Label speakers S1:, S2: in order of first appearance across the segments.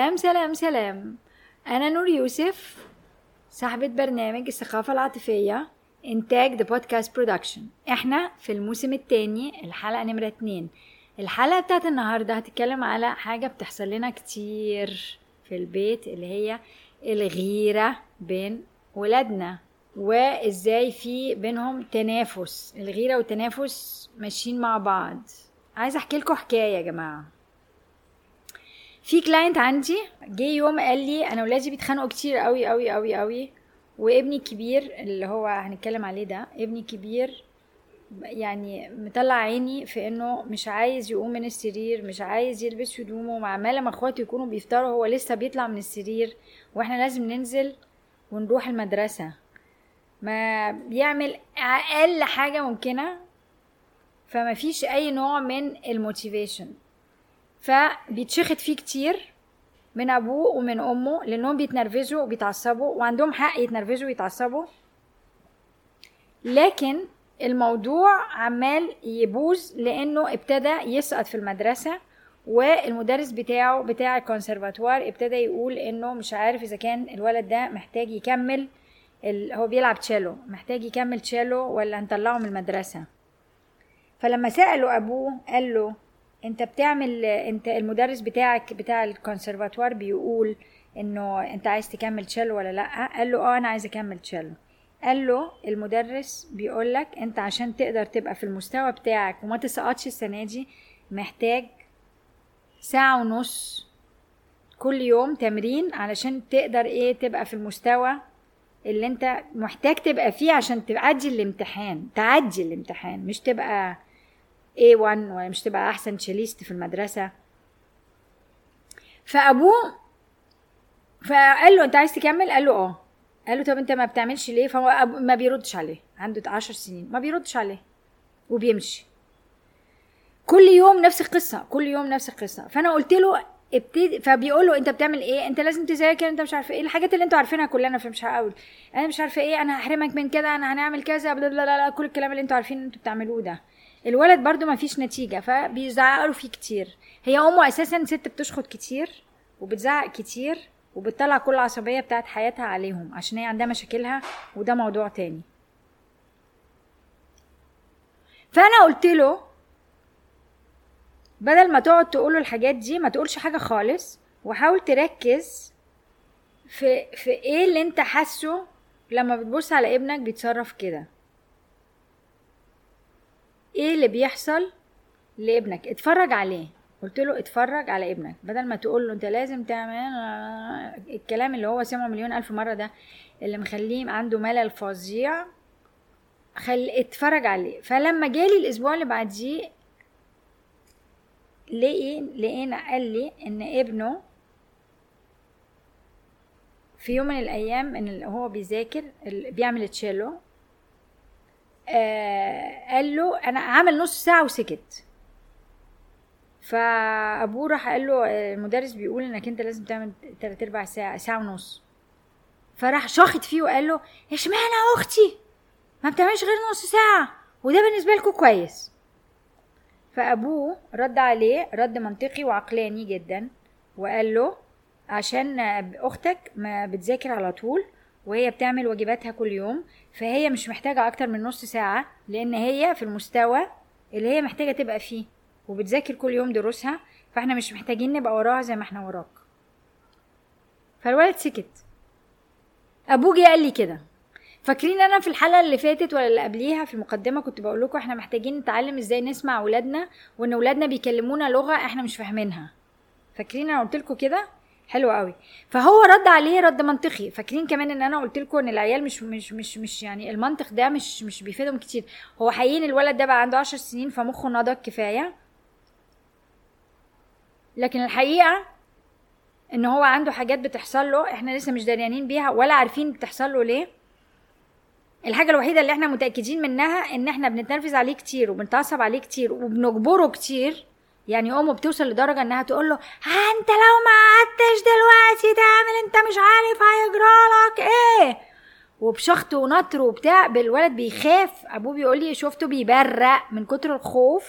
S1: سلام سلام سلام. أنا نور يوسف صاحبة برنامج الثقافة العاطفية إنتاج The Podcast Production إحنا في الموسم التاني الحلقة نمرة اتنين. الحلقة بتاعت النهاردة هتتكلم على حاجة بتحصل لنا كتير في البيت اللي هي الغيرة بين ولادنا وإزاي في بينهم تنافس. الغيرة والتنافس ماشيين مع بعض. عايزة أحكي لكم حكاية يا جماعة. في كلاينت عندي جه يوم قال لي أنا ولادي بيتخانقوا كتير قوي قوي قوي قوي وابني الكبير اللي هو هنتكلم عليه ده ابني الكبير يعني مطلع عيني في إنه مش عايز يقوم من السرير مش عايز يلبس هدومه وعمال لما أخواته يكونوا بيفطروا هو لسه بيطلع من السرير وإحنا لازم ننزل ونروح المدرسة. ما بيعمل أقل حاجة ممكنة فما فيش أي نوع من الموتيفيشن. فبيتشخط فيه كتير من أبوه ومن أمه لأنهم بيتنرفزوا وبيتعصبوا وعندهم حق يتنرفزوا ويتعصبوا. لكن الموضوع عمال يبوظ لأنه ابتدى يسقط في المدرسة والمدرس بتاعه بتاع الكونسرفاتوار ابتدى يقول إنه مش عارف إذا كان الولد ده محتاج يكمل ال... هو بيلعب تشيلو محتاج يكمل تشيلو ولا نطلعه من المدرسة. فلما سأله أبوه قال له انت بتعمل انت المدرس بتاعك بتاع الكونسرفاتوار بيقول انه انت عايز تكمل تشيلو ولا لأ؟ قال له آه أنا عايز أكمل تشيلو قال له المدرس بيقول لك انت عشان تقدر تبقى في المستوى بتاعك وما تسقطش السنة دي محتاج ساعة ونص كل يوم تمرين علشان تقدر إيه تبقى في المستوى اللي انت محتاج تبقى فيه عشان تعدي الامتحان تعدي الامتحان مش تبقى A1 ولا مش تبقى أحسن تشيليست في المدرسة. فأبوه فقال له أنت عايز تكمل؟ قال له آه. قال له طب أنت ما بتعملش ليه؟ فهو ما بيردش عليه. عنده عشر سنين. ما بيردش عليه. وبيمشي. كل يوم نفس القصة. كل يوم نفس القصة. فأنا قلت له ابتدي فبيقول له أنت بتعمل إيه؟ أنت لازم تذاكر أنت مش عارفة إيه. الحاجات اللي أنتوا عارفينها كلنا فمش هقول أنا مش عارفة إيه أنا هحرمك من كده أنا هنعمل كذا كل الكلام اللي أنتوا عارفين إن أنتوا بتعملوه ده. الولد برضو ما فيش نتيجة فبيزعقوا فيه كتير. هي أمه أساسا ست بتشخط كتير وبتزعق كتير وبتطلع كل العصبيه بتاعت حياتها عليهم عشان هي عندها مشاكلها وده موضوع تاني. فأنا قلت له بدل ما تقعد تقوله الحاجات دي ما تقولش حاجة خالص وحاول تركز في في إيه اللي أنت حاسه لما بتبص على ابنك بيتصرف كده. إيه اللي بيحصل لابنك؟ اتفرج عليه. قلت له اتفرج على ابنك. بدل ما تقول له انت لازم تعمل الكلام اللي هو سمعه مليون ألف مرة ده اللي مخليه عنده ملل فظيع خل اتفرج عليه. فلما جالي الأسبوع اللي بعديه لقي لقينا قال لي إن ابنه في يوم من الأيام إن هو بيذاكر بيعمل تشيلو. آه قال له أنا عمل نص ساعة وسكت. فأبوه راح قال له المدرس بيقول إنك أنت لازم تعمل تلات أرباع ساعة ساعة ونص. فراح شاخط فيه وقال له اشمعنى أختي؟ ما بتعملش غير نص ساعة وده بالنسبة لكم كويس. فأبوه رد عليه رد منطقي وعقلاني جدا وقال له عشان أختك ما بتذاكر على طول وهي بتعمل واجباتها كل يوم فهي مش محتاجة أكتر من نص ساعة لأن هي في المستوى اللي هي محتاجة تبقى فيه وبتذاكر كل يوم دروسها فإحنا مش محتاجين نبقى وراها زي ما إحنا وراك. فالولد سكت. أبوه جه قال لي كده. فاكرين أنا في الحلقة اللي فاتت ولا اللي قبليها في المقدمة كنت بقول لكم إحنا محتاجين نتعلم إزاي نسمع اولادنا وإن اولادنا بيكلمونا لغة إحنا مش فاهمينها. فاكرين أنا قلت لكم كده؟ حلو قوي. فهو رد عليه رد منطقي. فاكرين كمان إن أنا قلت لكم إن العيال مش مش مش مش يعني المنطق ده مش مش بيفيدهم كتير. هو حقيقي الولد ده بقى عنده عشر سنين فمخه نضج كفاية. لكن الحقيقة إن هو عنده حاجات بتحصل له إحنا لسه مش داريانين بيها ولا عارفين بتحصل له ليه. الحاجة الوحيدة اللي إحنا متأكدين منها إن إحنا بنتنرفز عليه كتير وبنتعصب عليه كتير وبنجبره كتير يعني امه بتوصل لدرجة إنها تقول له أنت لو ما قعدتش دلوقتي تعمل أنت مش عارف هيجرالك إيه. وبشخط ونطر وبتاع بالولد بيخاف. أبوه بيقول لي شفته بيبرق من كتر الخوف.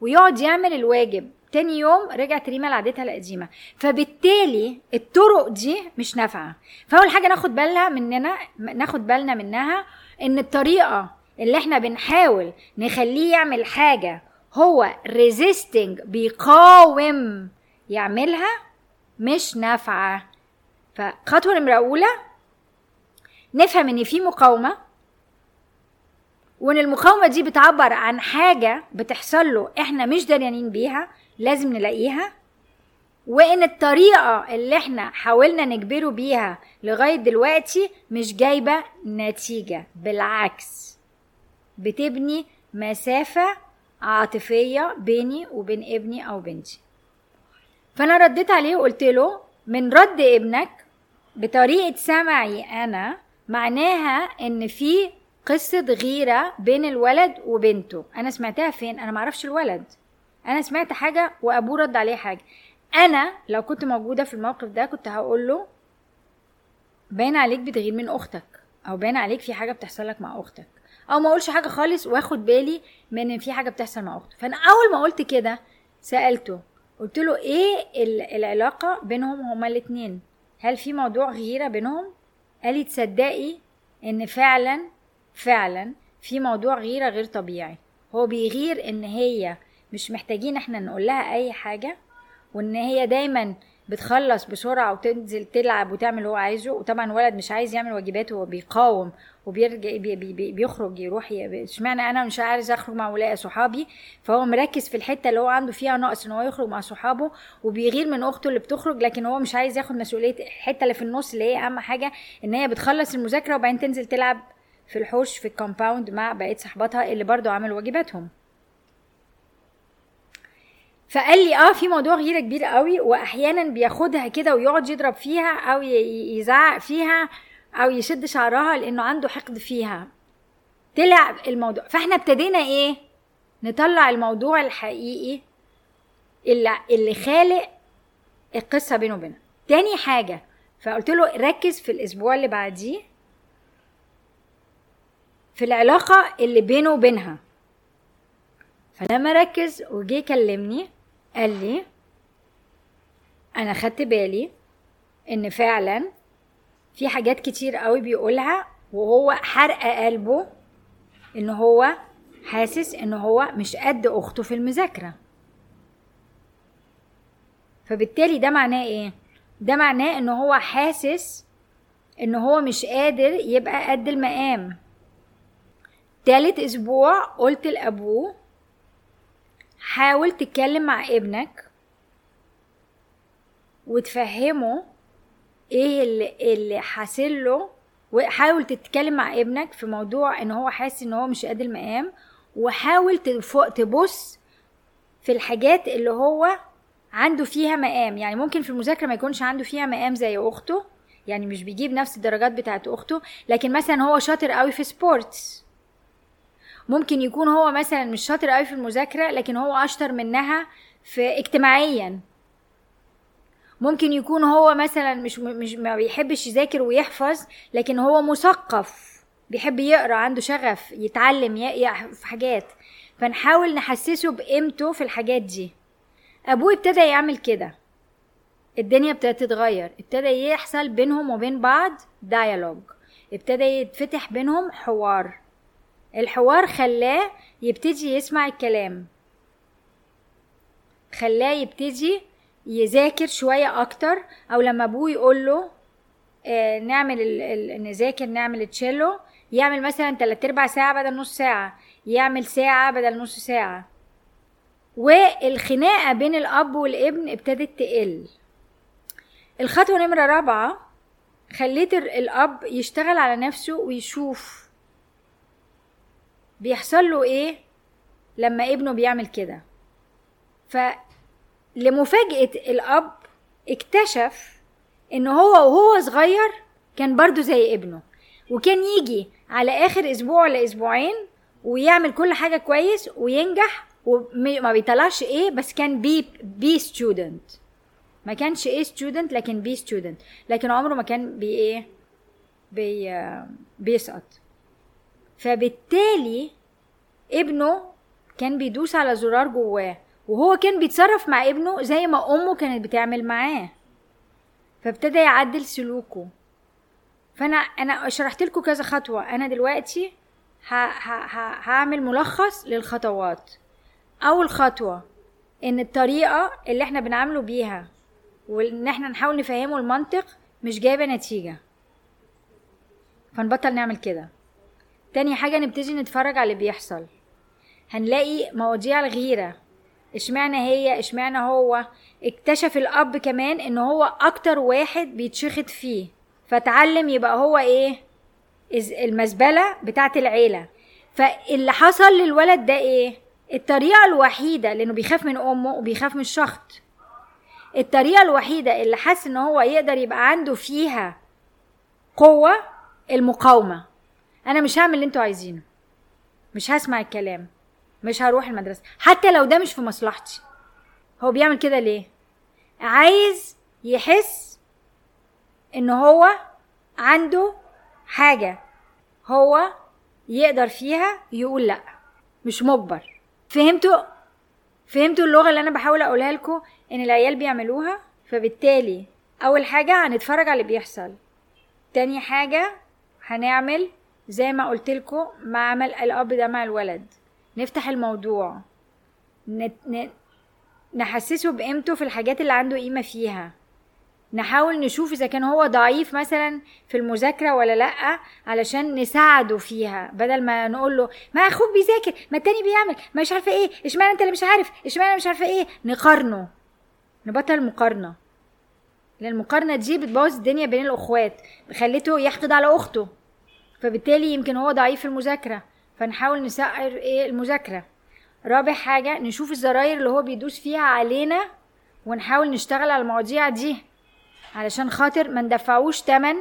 S1: ويقعد يعمل الواجب. تاني يوم رجعت ريما لعادتها القديمة. فبالتالي الطرق دي مش نافعة. فأول حاجة ناخد بالنا مننا ناخد بالنا منها إن الطريقة اللي إحنا بنحاول نخليه يعمل حاجة هو ريزيستنج بيقاوم يعملها مش نافعة. فخطوة نمرة أولى نفهم إن في مقاومة وإن المقاومة دي بتعبر عن حاجة بتحصل له إحنا مش دريانين بيها لازم نلاقيها. وإن الطريقة اللي إحنا حاولنا نجبره بيها لغاية دلوقتي مش جايبة نتيجة بالعكس بتبني مسافة عاطفية بيني وبين ابني أو بنتي. فأنا رديت عليه وقلت له من رد ابنك بطريقة سمعي أنا معناها إن في قصة غيرة بين الولد وبنته. أنا سمعتها فين؟ أنا معرفش الولد. أنا سمعت حاجة وأبوه رد عليه حاجة. أنا لو كنت موجودة في الموقف ده كنت هقول له باين عليك بتغير من أختك أو باين عليك في حاجة بتحصل لك مع أختك. أو ما أقولش حاجة خالص وآخد بالي من إن في حاجة بتحصل مع أخته فأنا أول ما قلت كده سألته قلت له إيه العلاقة بينهم هما الاتنين؟ هل في موضوع غيرة بينهم؟ قال لي تصدقي إن فعلا فعلا في موضوع غيرة غير طبيعي. هو بيغير إن هي مش محتاجين إحنا نقول لها أي حاجة وإن هي دايما بتخلص بسرعة وتنزل تلعب وتعمل اللي هو عايزه. وطبعا الولد مش عايز يعمل واجباته هو بيقاوم وبيرجع بي بي بيخرج يروح اشمعنى أنا مش عايز أخرج مع ولاء صحابي؟ فهو مركز في الحتة اللي هو عنده فيها نقص إن هو يخرج مع صحابه وبيغير من أخته اللي بتخرج لكن هو مش عايز ياخد مسؤولية الحتة اللي في النص اللي هي أهم حاجة إن هي بتخلص المذاكرة وبعدين تنزل تلعب في الحوش في ال compound مع بقية صحباتها اللي برضو عملوا واجباتهم. فقال لي آه في موضوع غيرة كبير قوي واحيانا بياخدها كده ويقعد يضرب فيها أو يزعق فيها أو يشد شعرها لأنه عنده حقد فيها. طلع الموضوع. فإحنا ابتدينا إيه؟ نطلع الموضوع الحقيقي اللي, اللي خالق القصة بينه وبينها تاني حاجة فقلت له ركز في الأسبوع اللي بعديه في العلاقة اللي بينه وبينها. فلما ركز وجي كلمني قال لي أنا خدت بالي إن فعلا في حاجات كتير قوي بيقولها وهو حرق قلبه إن هو حاسس إن هو مش قد أخته في المذاكرة. فبالتالي ده معناه إيه؟ ده معناه إن هو حاسس إن هو مش قادر يبقى قد المقام. تالت أسبوع قلت لأبوه حاول تتكلم مع ابنك وتفهمه إيه اللي, اللي حاصل له؟ وحاول تتكلم مع ابنك في موضوع ان هو حاسس ان هو مش قد المقام وحاول تبص في الحاجات اللي هو عنده فيها مقام. يعني ممكن في المذاكرة ما يكونش عنده فيها مقام زي اخته يعني مش بيجيب نفس الدرجات بتاعت اخته لكن مثلا هو شاطر قوي في سبورتس ممكن يكون هو مثلا مش شاطر قوي في المذاكرة لكن هو اشطر منها في اجتماعيا. ممكن يكون هو مثلا مش مش ما بيحبش يذاكر ويحفظ لكن هو مثقف بيحب يقرأ عنده شغف يتعلم في حاجات. فنحاول نحسسه بقيمته في الحاجات دي. أبوه ابتدى يعمل كده. الدنيا ابتدت تتغير. ابتدى يحصل بينهم وبين بعض ديالوج ابتدى يتفتح بينهم حوار. الحوار خلاه يبتدي يسمع الكلام. خلاه يبتدي يذاكر شوية أكتر أو لما أبوه يقول له آه نعمل ال ال نذاكر نعمل التشيلو يعمل مثلا تلات أرباع ساعة بدل نص ساعة يعمل ساعة بدل نص ساعة. والخناقة بين الأب والابن ابتدت تقل. الخطوة نمرة رابعة خليت الأب يشتغل على نفسه ويشوف بيحصل له إيه لما ابنه بيعمل كده. لمفاجأة الأب اكتشف إن هو وهو صغير كان برضو زي ابنه وكان يجي على آخر أسبوع ولا أسبوعين ويعمل كل حاجة كويس وينجح وما بيطلعش A بس كان B B student ما كانش A student لكن B student لكن عمره ما كان بي إيه بي بيسقط. فبالتالي ابنه كان بيدوس على زرار جواه. وهو كان بيتصرف مع ابنه زي ما أمه كانت بتعمل معاه. فابتدى يعدل سلوكه. فأنا أنا شرحت لكم كذا خطوة. أنا دلوقتي ه... ه... ه... هعمل ملخص للخطوات. أول خطوة إن الطريقة اللي إحنا بنعامله بيها وإن إحنا نحاول نفهمه المنطق مش جايبة نتيجة. فنبطل نعمل كده. تاني حاجة نبتدي نتفرج على اللي بيحصل. هنلاقي مواضيع الغيرة. اشمعنى هي اشمعنى هو؟ اكتشف الأب كمان إن هو أكتر واحد بيتشخط فيه. فتعلم يبقى هو إيه؟ المزبلة بتاعت العيلة. فاللي حصل للولد ده إيه؟ الطريقة الوحيدة لأنه بيخاف من أمه وبيخاف من الشخط. الطريقة الوحيدة اللي حس إن هو يقدر يبقى عنده فيها قوة المقاومة. أنا مش هعمل اللي أنتوا عايزينه. مش هسمع الكلام. مش هروح المدرسة. حتى لو ده مش في مصلحتي. هو بيعمل كده ليه؟ عايز يحس إن هو عنده حاجة هو يقدر فيها يقول لأ. مش مجبر. فهمتوا؟ فهمتوا اللغة اللي أنا بحاول أقولها لكم إن العيال بيعملوها؟ فبالتالي أول حاجة هنتفرج على اللي بيحصل. تاني حاجة هنعمل زي ما قلت لكم مع عمل الأب ده مع الولد. نفتح الموضوع. نت... ن... نحسسه بقيمته في الحاجات اللي عنده قيمة فيها. نحاول نشوف إذا كان هو ضعيف مثلا في المذاكرة ولا لأ علشان نساعده فيها بدل ما نقول له ما أخوك بيذاكر ما التاني بيعمل ما مش عارفة إيه إشمعنى أنت اللي مش عارف إشمعنى مش عارفة إيه. نقارنه. نبطل المقارنه لأن المقارنة دي بتبوظ الدنيا بين الأخوات خليته يحقد على أخته. فبالتالي يمكن هو ضعيف في المذاكرة. فنحاول نسعر إيه المذاكرة. رابع حاجة نشوف الزراير اللي هو بيدوس فيها علينا ونحاول نشتغل على المواضيع دي علشان خاطر ما ندفعوش تمن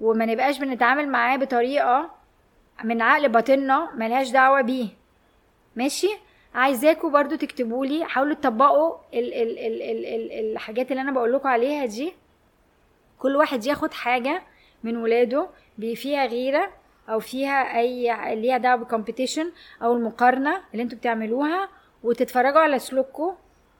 S1: وما نبقاش بنتعامل معاه بطريقة من عقل باطننا ملهاش دعوة بيه. ماشي؟ عايزاكم برضو تكتبوا لي حاولوا تطبقوا ال ال ال ال ال الحاجات اللي أنا بقول لكم عليها دي. كل واحد ياخد حاجة من ولاده فيها غيرة. أو فيها أي ليها دعوة بالكومبيتيشن أو المقارنة اللي أنتوا بتعملوها وتتفرجوا على سلوككم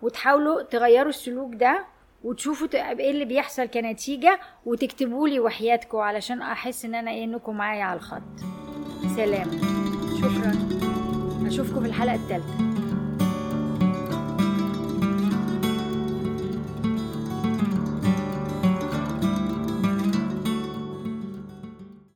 S1: وتحاولوا تغيروا السلوك ده وتشوفوا إيه اللي بيحصل كنتيجة وتكتبوا لي وحياتكم علشان أحس إن أنا إيه إنكم معايا على الخط. سلام. شكرا. أشوفكم في الحلقة الثالثة